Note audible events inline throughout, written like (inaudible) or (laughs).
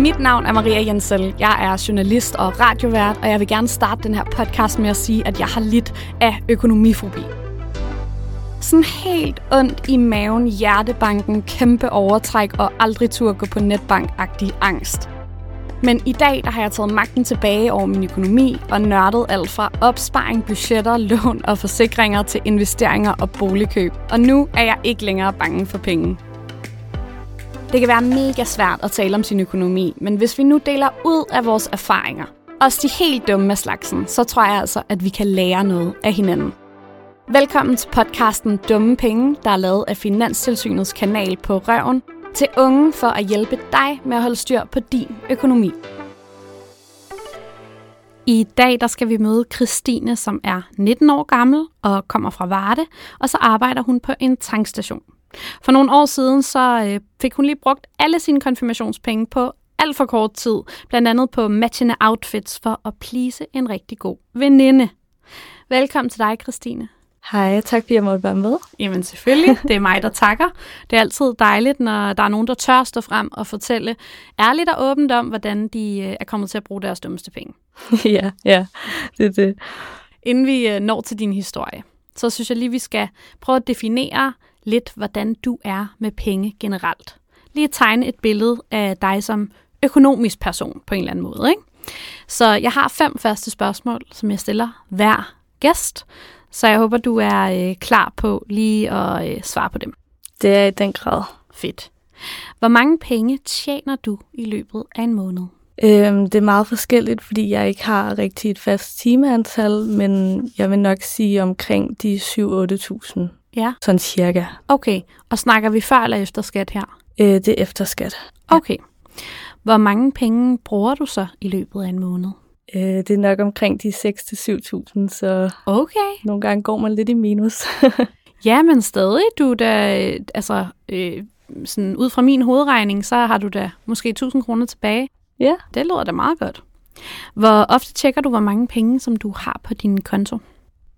Mit navn er Maria Jensel. Jeg er journalist og radiovært, og jeg vil gerne starte den her podcast med at sige, at jeg har lidt af økonomifobi. Sådan helt ondt i maven, hjertebanken, kæmpe overtræk og aldrig tur gå på netbank-agtig angst. Men i dag der har jeg taget magten tilbage over min økonomi og nørdet alt fra opsparing, budgetter, lån og forsikringer til investeringer og boligkøb. Og nu er jeg ikke længere bange for penge. Det kan være mega svært at tale om sin økonomi, men hvis vi nu deler ud af vores erfaringer, også de helt dumme af slagsen, så tror jeg altså, at vi kan lære noget af hinanden. Velkommen til podcasten Dumme Penge, der er lavet af Finanstilsynets kanal på Røven, til unge for at hjælpe dig med at holde styr på din økonomi. I dag der skal vi møde Christine, som er 19 år gammel og kommer fra Varde, og så arbejder hun på en tankstation. For nogle år siden så øh, fik hun lige brugt alle sine konfirmationspenge på alt for kort tid, blandt andet på matchende outfits for at please en rigtig god veninde. Velkommen til dig, Christine. Hej, tak fordi jeg måtte være med. Jamen selvfølgelig, det er mig, der takker. Det er altid dejligt, når der er nogen, der tør stå frem og fortælle ærligt og åbent om, hvordan de øh, er kommet til at bruge deres dummeste penge. (laughs) ja, ja, det er det. Inden vi øh, når til din historie, så synes jeg lige, vi skal prøve at definere lidt, hvordan du er med penge generelt. Lige at tegne et billede af dig som økonomisk person på en eller anden måde. Ikke? Så jeg har fem faste spørgsmål, som jeg stiller hver gæst. Så jeg håber, du er øh, klar på lige at øh, svare på dem. Det er i den grad. Fedt. Hvor mange penge tjener du i løbet af en måned? Øhm, det er meget forskelligt, fordi jeg ikke har rigtig et fast timeantal, men jeg vil nok sige omkring de 7-8.000. Ja. Sådan cirka. Okay, og snakker vi før eller efter skat her? Øh, det er efter skat. Ja. Okay. Hvor mange penge bruger du så i løbet af en måned? Øh, det er nok omkring de 6-7.000, så okay. nogle gange går man lidt i minus. (laughs) ja, men stadig, du da, altså, øh, sådan ud fra min hovedregning, så har du da måske 1000 kroner tilbage. Ja. Det lyder da meget godt. Hvor ofte tjekker du, hvor mange penge, som du har på din konto?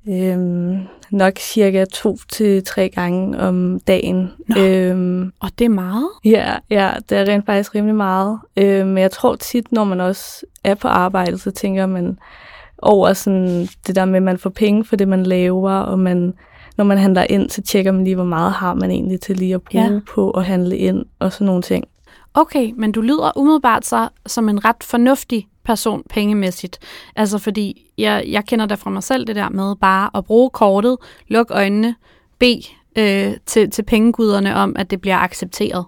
Øhm, nok cirka to til tre gange om dagen. Nå. Øhm, og det er meget? Ja, ja, det er rent faktisk rimelig meget. Øhm, men jeg tror tit, når man også er på arbejde, så tænker man over sådan det der med, at man får penge for det, man laver, og man, når man handler ind, så tjekker man lige, hvor meget har man egentlig til lige at bruge ja. på at handle ind, og sådan nogle ting. Okay, men du lyder umiddelbart så som en ret fornuftig person pengemæssigt. Altså fordi, jeg, jeg kender da fra mig selv det der med bare at bruge kortet, lukke øjnene, bede øh, til, til pengeguderne om, at det bliver accepteret.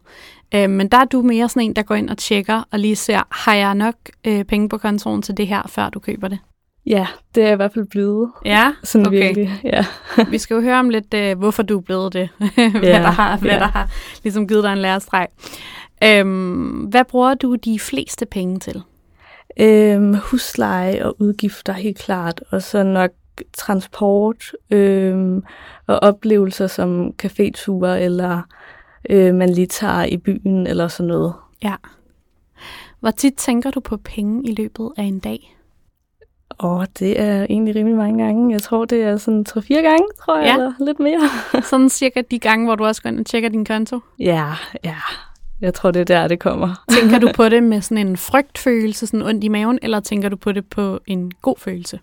Øh, men der er du mere sådan en, der går ind og tjekker og lige ser, har jeg nok øh, penge på kontoen til det her, før du køber det? Ja, det er i hvert fald blevet. Ja, sådan okay. virkelig. Ja. (laughs) Vi skal jo høre om lidt, øh, hvorfor du er blevet det. (laughs) hvad, ja, der har, hvad ja. der har ligesom givet dig en lærestreg. Øhm, hvad bruger du de fleste penge til? Øhm, husleje og udgifter helt klart, og så nok transport øhm, og oplevelser som caféture, eller øh, man lige tager i byen, eller sådan noget. Ja. Hvor tit tænker du på penge i løbet af en dag? Åh, det er egentlig rimelig mange gange. Jeg tror, det er sådan 3-4 gange, tror jeg, ja. eller lidt mere. sådan cirka de gange, hvor du også går ind og tjekker din konto? Ja, ja. Jeg tror, det er der, det kommer. tænker du (laughs) på det med sådan en frygtfølelse, sådan ondt i maven, eller tænker du på det på en god følelse?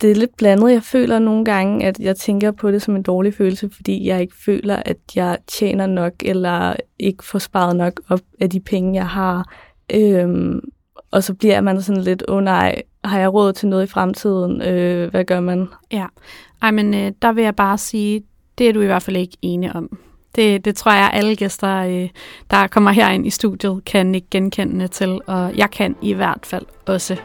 Det er lidt blandet. Jeg føler nogle gange, at jeg tænker på det som en dårlig følelse, fordi jeg ikke føler, at jeg tjener nok, eller ikke får sparet nok op af de penge, jeg har. Øhm, og så bliver man sådan lidt, åh oh, nej, har jeg råd til noget i fremtiden? Øh, hvad gør man? Ja, Ej, men øh, der vil jeg bare sige, det er du i hvert fald ikke enig om. Det, det tror jeg, alle gæster, øh, der kommer herind i studiet, kan ikke genkende til, og jeg kan i hvert fald også.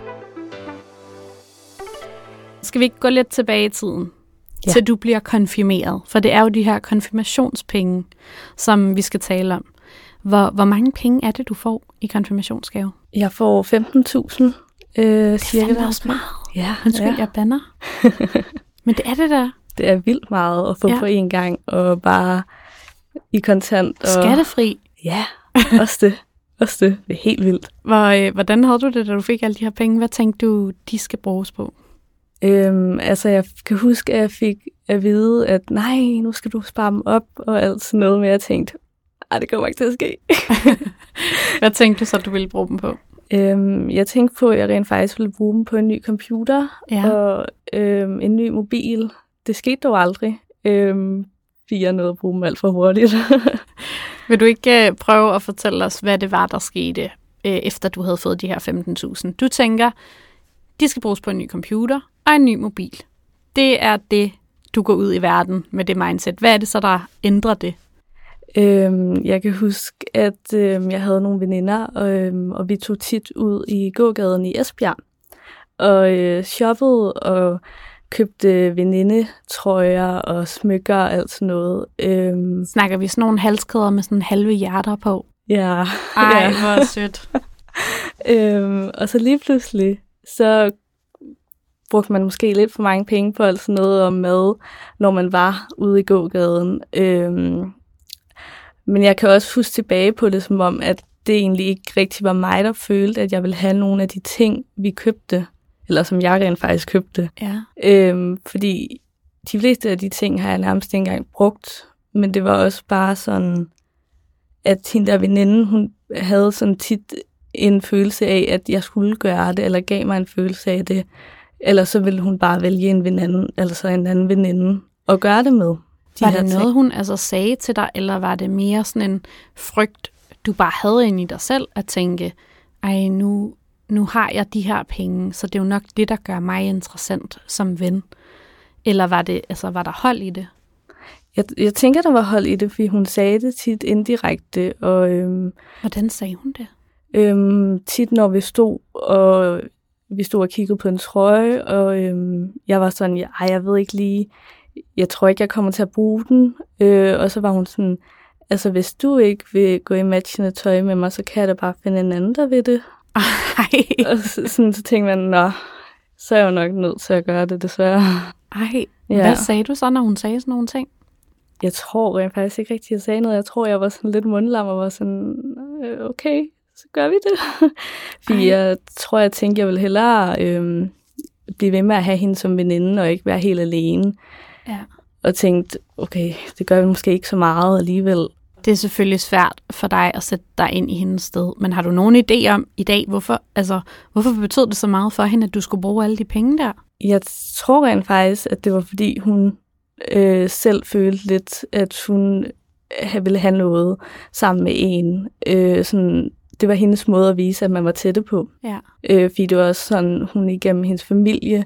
Skal vi ikke gå lidt tilbage i tiden, ja. til du bliver konfirmeret? For det er jo de her konfirmationspenge, som vi skal tale om. Hvor, hvor mange penge er det, du får i konfirmationsgave? Jeg får 15.000 øh, cirka. Det er også meget. Ja, Undskyld, ja. jeg banner. (laughs) Men det er det der. Det er vildt meget at få ja. på en gang, og bare i kontant. Og... Skattefri. Ja, også det. Også det. Det er helt vildt. Hvor, øh, hvordan havde du det, da du fik alle de her penge? Hvad tænkte du, de skal bruges på? Øhm, altså, jeg kan huske, at jeg fik at vide, at nej, nu skal du spare dem op og alt sådan noget, men jeg tænkte, ej, det kommer ikke til at ske. (laughs) Hvad tænkte du så, du ville bruge dem på? Øhm, jeg tænkte på, at jeg rent faktisk ville bruge dem på en ny computer Ja. og øhm, en ny mobil. Det skete dog aldrig, øhm, fordi jeg nåede at bruge dem alt for hurtigt. (laughs) Vil du ikke øh, prøve at fortælle os, hvad det var, der skete, øh, efter du havde fået de her 15.000? Du tænker, de skal bruges på en ny computer og en ny mobil. Det er det, du går ud i verden med det mindset. Hvad er det så, der ændrer det? øhm, jeg kan huske, at øhm, jeg havde nogle veninder, og, øhm, og vi tog tit ud i gågaden i Esbjerg og øh, shoppede og købte venindetrøjer og smykker og alt sådan noget. Øhm, Snakker vi sådan nogle halskæder med sådan halve hjerter på? ja, Ej, ja. hvor sødt. (laughs) Øhm, og så lige pludselig, så brugte man måske lidt for mange penge på alt sådan noget om mad, når man var ude i gågaden. Øhm, men jeg kan også huske tilbage på det, som om, at det egentlig ikke rigtig var mig, der følte, at jeg ville have nogle af de ting, vi købte, eller som jeg rent faktisk købte. Ja. Øhm, fordi de fleste af de ting har jeg nærmest ikke engang brugt, men det var også bare sådan, at hende der veninde, hun havde sådan tit en følelse af, at jeg skulle gøre det, eller gav mig en følelse af det. Eller så ville hun bare vælge en veninde, altså en anden veninde, og gøre det med. De Var det ting. noget, hun altså sagde til dig, eller var det mere sådan en frygt, du bare havde inde i dig selv, at tænke, ej, nu, nu har jeg de her penge, så det er jo nok det, der gør mig interessant som ven. Eller var, det, altså, var der hold i det? Jeg, jeg tænker, der var hold i det, fordi hun sagde det tit indirekte, og øhm, Hvordan sagde hun det? Øhm, tit når vi stod og vi stod og kiggede på en trøje, og øhm, jeg var sådan, ej, jeg ved ikke lige, jeg tror ikke, jeg kommer til at bruge den. Øh, og så var hun sådan, altså hvis du ikke vil gå i matchende tøj med mig, så kan jeg da bare finde en anden, der ved det. Ej, Og så, sådan, så tænkte man, nå, så er jeg jo nok nødt til at gøre det, desværre. ej. Ja. Hvad sagde du så, når hun sagde sådan nogle ting? Jeg tror rent faktisk ikke rigtig, jeg sagde noget. Jeg tror, jeg var sådan lidt mundlam og var sådan, øh, okay, så gør vi det. (laughs) Fordi Ej. jeg tror, jeg tænkte, jeg ville hellere øh, blive ved med at have hende som veninde, og ikke være helt alene. Ja. Og tænkte, okay, det gør vi måske ikke så meget alligevel. Det er selvfølgelig svært for dig at sætte dig ind i hendes sted, men har du nogen idé om i dag, hvorfor, altså, hvorfor betød det så meget for hende, at du skulle bruge alle de penge der? Jeg tror rent faktisk, at det var fordi, hun øh, selv følte lidt, at hun øh, ville have noget sammen med en. Øh, sådan, det var hendes måde at vise, at man var tætte på. Ja. Øh, fordi det var også sådan, hun igennem hendes familie,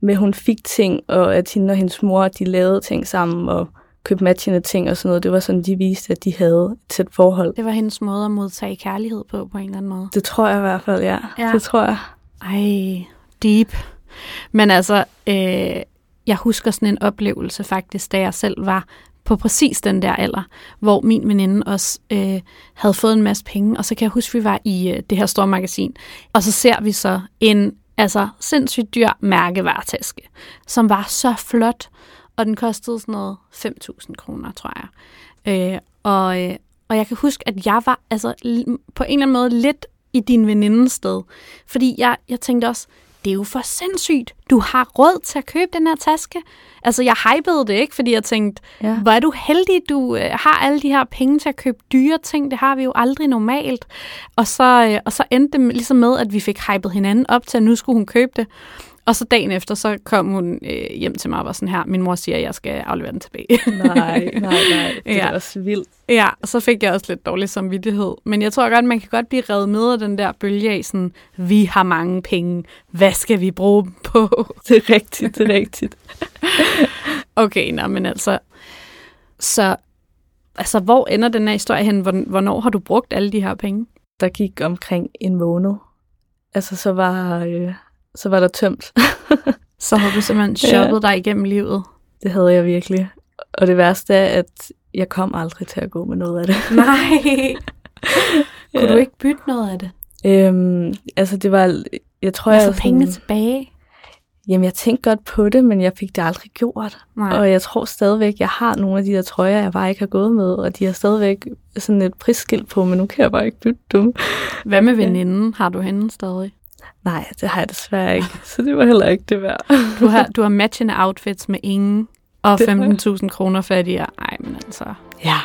med hun fik ting, og at hende og hendes mor, de lavede ting sammen, og købte matchende ting og sådan noget. Det var sådan, de viste, at de havde et tæt forhold. Det var hendes måde at modtage kærlighed på, på en eller anden måde. Det tror jeg i hvert fald, ja. Ja. Det tror jeg. Ej, deep. Men altså, øh, jeg husker sådan en oplevelse faktisk, da jeg selv var på præcis den der alder, hvor min veninde også øh, havde fået en masse penge, og så kan jeg huske, vi var i øh, det her store magasin, og så ser vi så en altså sindssygt dyr mærkevaretaske, som var så flot, og den kostede sådan noget 5.000 kroner, tror jeg. Øh, og, øh, og jeg kan huske, at jeg var altså på en eller anden måde lidt i din venindes sted. Fordi jeg, jeg tænkte også, det er jo for sindssygt. Du har råd til at købe den her taske. Altså, jeg hypede det ikke, fordi jeg tænkte, Ja. hvor er du heldig, du øh, har alle de her penge til at købe dyre ting. Det har vi jo aldrig normalt. Og så, øh, og så endte det ligesom med, at vi fik hypet hinanden op til, at nu skulle hun købe det. Og så dagen efter, så kom hun øh, hjem til mig og var sådan her, min mor siger, at jeg skal aflevere den tilbage. Nej, nej, nej. (laughs) Det Ja. er også vildt. Ja, og så fik jeg også lidt dårlig samvittighed. Men jeg tror godt, man kan godt blive reddet med af den der bølge af sådan, vi har mange penge, hvad skal vi bruge dem på? (laughs) Det er rigtigt, det er rigtigt. (laughs) Okay, nå, men altså, så altså, hvor ender den her historie hen? Hvorn- Hvornår har du brugt alle de her penge? Der gik omkring en måned. Altså, så var, øh, så var der tømt. (laughs) Så har du simpelthen Ja. shoppet dig igennem livet. Det havde jeg virkelig. Og det værste er, at jeg kom aldrig til at gå med noget af det. (laughs) Nej. (laughs) Kunne Ja. du ikke bytte noget af det? Øhm, altså, det var... Jeg tror, Jeg jeg... får pengene tilbage. Jamen, jeg tænkte godt på det, men jeg fik det aldrig gjort. Nej. Og jeg tror stadigvæk, jeg har nogle af de der trøjer, jeg bare ikke har gået med, og de har stadigvæk sådan et prisskilt på, men nu kan jeg bare ikke bytte dem. Hvad med veninden? Har du hende stadig? Nej, det har jeg desværre ikke, så det var heller ikke det værd. Du har, du har matchende outfits med ingen, og Det har 15.000 kroner fattigere. Ej, men altså... Ja.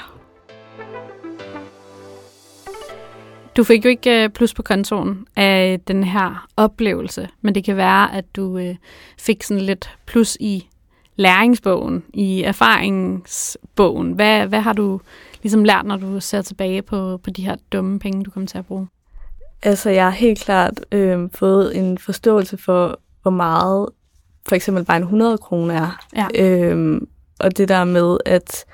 Du fik jo ikke øh, plus på kontoen af den her oplevelse, men det kan være, at du øh, fik sådan lidt plus i læringsbogen, i erfaringsbogen. Hvad, hvad har du ligesom lært, når du ser tilbage på, på de her dumme penge, du kommer til at bruge? Altså, jeg har helt klart øh, fået en forståelse for, hvor meget for eksempel bare en 100 kroner er. Ja. Øh, og det der med, at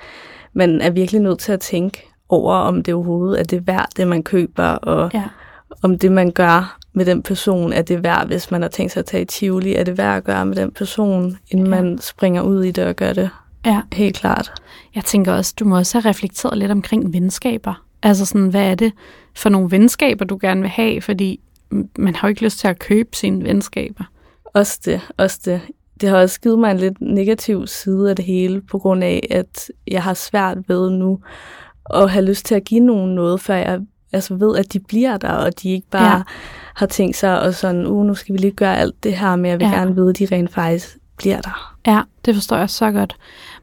man er virkelig nødt til at tænke over, om det overhovedet er det værd, det man køber, og ja. om det, man gør med den person, er det værd, hvis man har tænkt sig at tage i Tivoli, er det værd at gøre med den person, inden ja. man springer ud i det og gør det. Ja. Helt klart. Jeg tænker også, du må også have reflekteret lidt omkring venskaber. Altså sådan, hvad er det for nogle venskaber, du gerne vil have? Fordi man har jo ikke lyst til at købe sine venskaber. Også det, også det. Det har også givet mig en lidt negativ side af det hele, på grund af, at jeg har svært ved nu at have lyst til at give nogen noget, før jeg altså ved, at de bliver der, og de ikke bare ja. har tænkt sig, og sådan, uh, nu skal vi lige gøre alt det her, men jeg vil ja. gerne vide, at de rent faktisk bliver der. Ja, det forstår jeg så godt.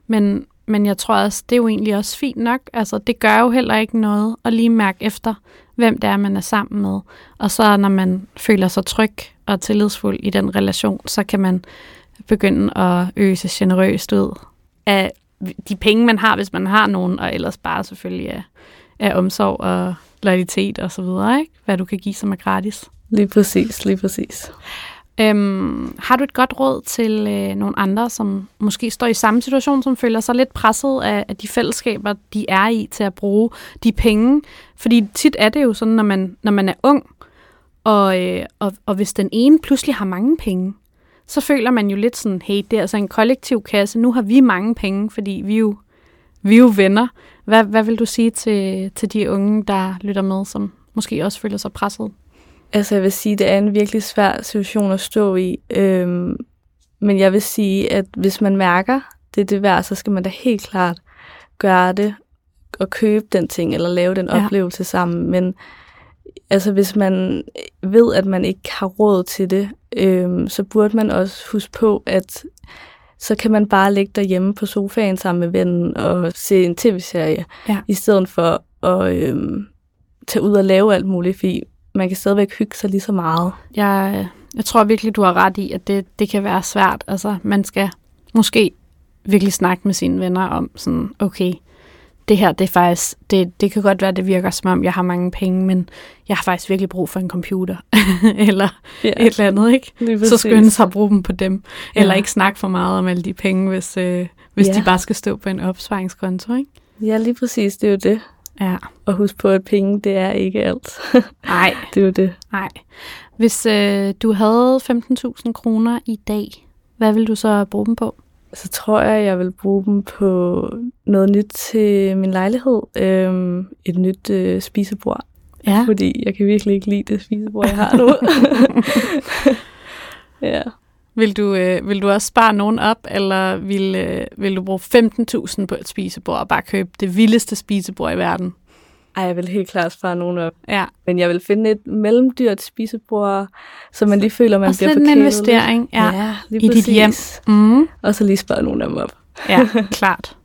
Men, men jeg tror også, det er jo egentlig også fint nok. Altså, det gør jo heller ikke noget at lige mærke efter, hvem det er, man er sammen med. Og så når man føler sig tryg og tillidsfuld i den relation, så kan man begynde at øse generøst ud af de penge, man har, hvis man har nogen, og ellers bare selvfølgelig af, af omsorg og loyalitet og så videre, ikke? hvad du kan give, som er gratis. Lige præcis, lige præcis. Øhm, har du et godt råd til øh, nogle andre, som måske står i samme situation, som føler sig lidt presset af, af de fællesskaber, de er i til at bruge de penge? Fordi tit er det jo sådan, når man, når man er ung, og, øh, og, og hvis den ene pludselig har mange penge, så føler man jo lidt sådan, hey, det er altså en kollektiv kasse, nu har vi mange penge, fordi vi jo, vi er jo venner. Hvad, hvad vil du sige til, til de unge, der lytter med, som måske også føler sig presset? Altså jeg vil sige, det er en virkelig svær situation at stå i. Øhm, men jeg vil sige, at hvis man mærker, det er det værd, så skal man da helt klart gøre det og købe den ting, eller lave den ja. oplevelse sammen. Men altså hvis man ved, at man ikke har råd til det, øhm, så burde man også huske på, at så kan man bare ligge derhjemme på sofaen sammen med vennen og se en tv-serie, ja. i stedet for at øhm, tage ud og lave alt muligt, fordi man kan stadigvæk hygge sig lige så meget. Jeg, jeg tror virkelig, du har ret i, at det, det kan være svært. Altså, man skal måske virkelig snakke med sine venner om sådan, okay, det her, det er faktisk, det, det kan godt være, det virker som om, jeg har mange penge, men jeg har faktisk virkelig brug for en computer, (laughs) eller ja. et eller andet, ikke? Så skynde sig at bruge dem på dem, ja. eller ikke snakke for meget om alle de penge, hvis, øh, hvis ja. de bare skal stå på en opsparingskonto, ikke? Ja, lige præcis, det er jo det. Ja. Og husk på, at penge, det er ikke alt. (laughs) Nej. det er jo det. Nej. Hvis øh, du havde 15.000 kroner i dag, hvad vil du så bruge dem på? så tror jeg, jeg vil bruge dem på noget nyt til min lejlighed. Øhm, et nyt øh, spisebord. Ja. Fordi jeg kan virkelig ikke lide det spisebord, jeg har nu. (laughs) Vil du, øh, vil du også spare nogen op, eller vil, øh, vil du bruge 15.000 på et spisebord og bare købe det vildeste spisebord i verden? Ej, jeg vil helt klart spare nogen op. Ja. Men jeg vil finde et mellemdyrt spisebord, så man lige føler, man og bliver forkælet. en investering ja. Ja, lige i præcis. dit hjem. Mm. Og så lige spare nogle af dem op. Ja, (laughs) klart.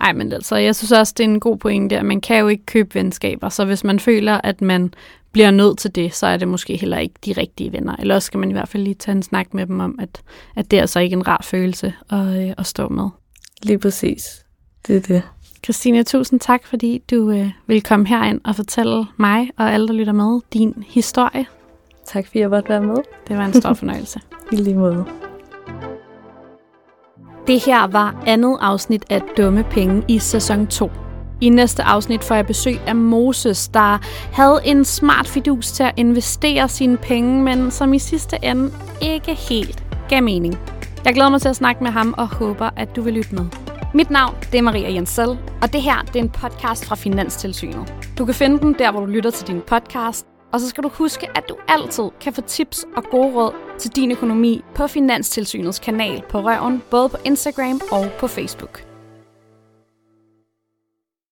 Ej, men altså, jeg synes også, det er en god pointe, at man kan jo ikke købe venskaber, så hvis man føler, at man bliver nødt til det, så er det måske heller ikke de rigtige venner. Eller også skal man i hvert fald lige tage en snak med dem om, at, at det er altså ikke en rar følelse at, øh, at stå med. Lige præcis. Det er det. Christine, tusind tak, fordi du øh, vil komme herind og fortælle mig og alle, der lytter med, din historie. Tak fordi jeg måtte være med. Det var en stor fornøjelse. (laughs) I lige måde. Det her var andet afsnit af Dumme Penge i sæson 2. I næste afsnit får jeg besøg af Moses, der havde en smart fidus til at investere sine penge, men som i sidste ende ikke helt gav mening. Jeg glæder mig til at snakke med ham og håber, at du vil lytte med. Mit navn det er Maria Jensel, og det her det er en podcast fra Finanstilsynet. Du kan finde den der, hvor du lytter til din podcast, og så skal du huske, at du altid kan få tips og gode råd til din økonomi på Finanstilsynets kanal på Røven, både på Instagram og på Facebook.